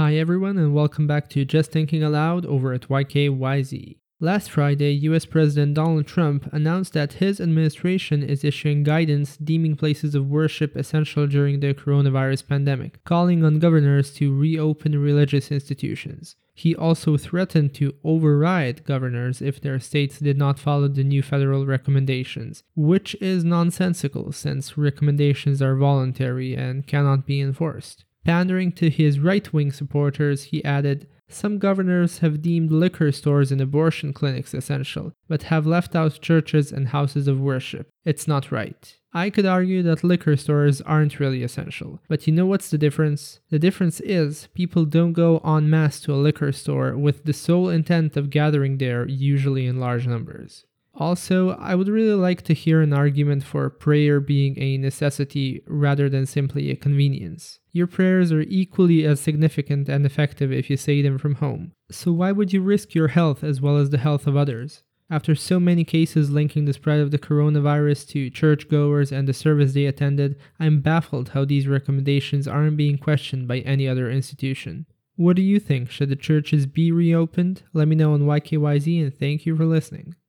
Hi everyone and welcome back to Just Thinking Aloud over at YKYZ. Last Friday, US President Donald Trump announced that his administration is issuing guidance deeming places of worship essential during the coronavirus pandemic, calling on governors to reopen religious institutions. He also threatened to override governors if their states did not follow the new federal recommendations, which is nonsensical since recommendations are voluntary and cannot be enforced. Pandering to his right wing supporters, he added, Some governors have deemed liquor stores and abortion clinics essential, but have left out churches and houses of worship. It's not right. I could argue that liquor stores aren't really essential, but you know what's the difference? The difference is people don't go en masse to a liquor store with the sole intent of gathering there, usually in large numbers. Also, I would really like to hear an argument for prayer being a necessity rather than simply a convenience. Your prayers are equally as significant and effective if you say them from home. So, why would you risk your health as well as the health of others? After so many cases linking the spread of the coronavirus to churchgoers and the service they attended, I'm baffled how these recommendations aren't being questioned by any other institution. What do you think? Should the churches be reopened? Let me know on YKYZ and thank you for listening.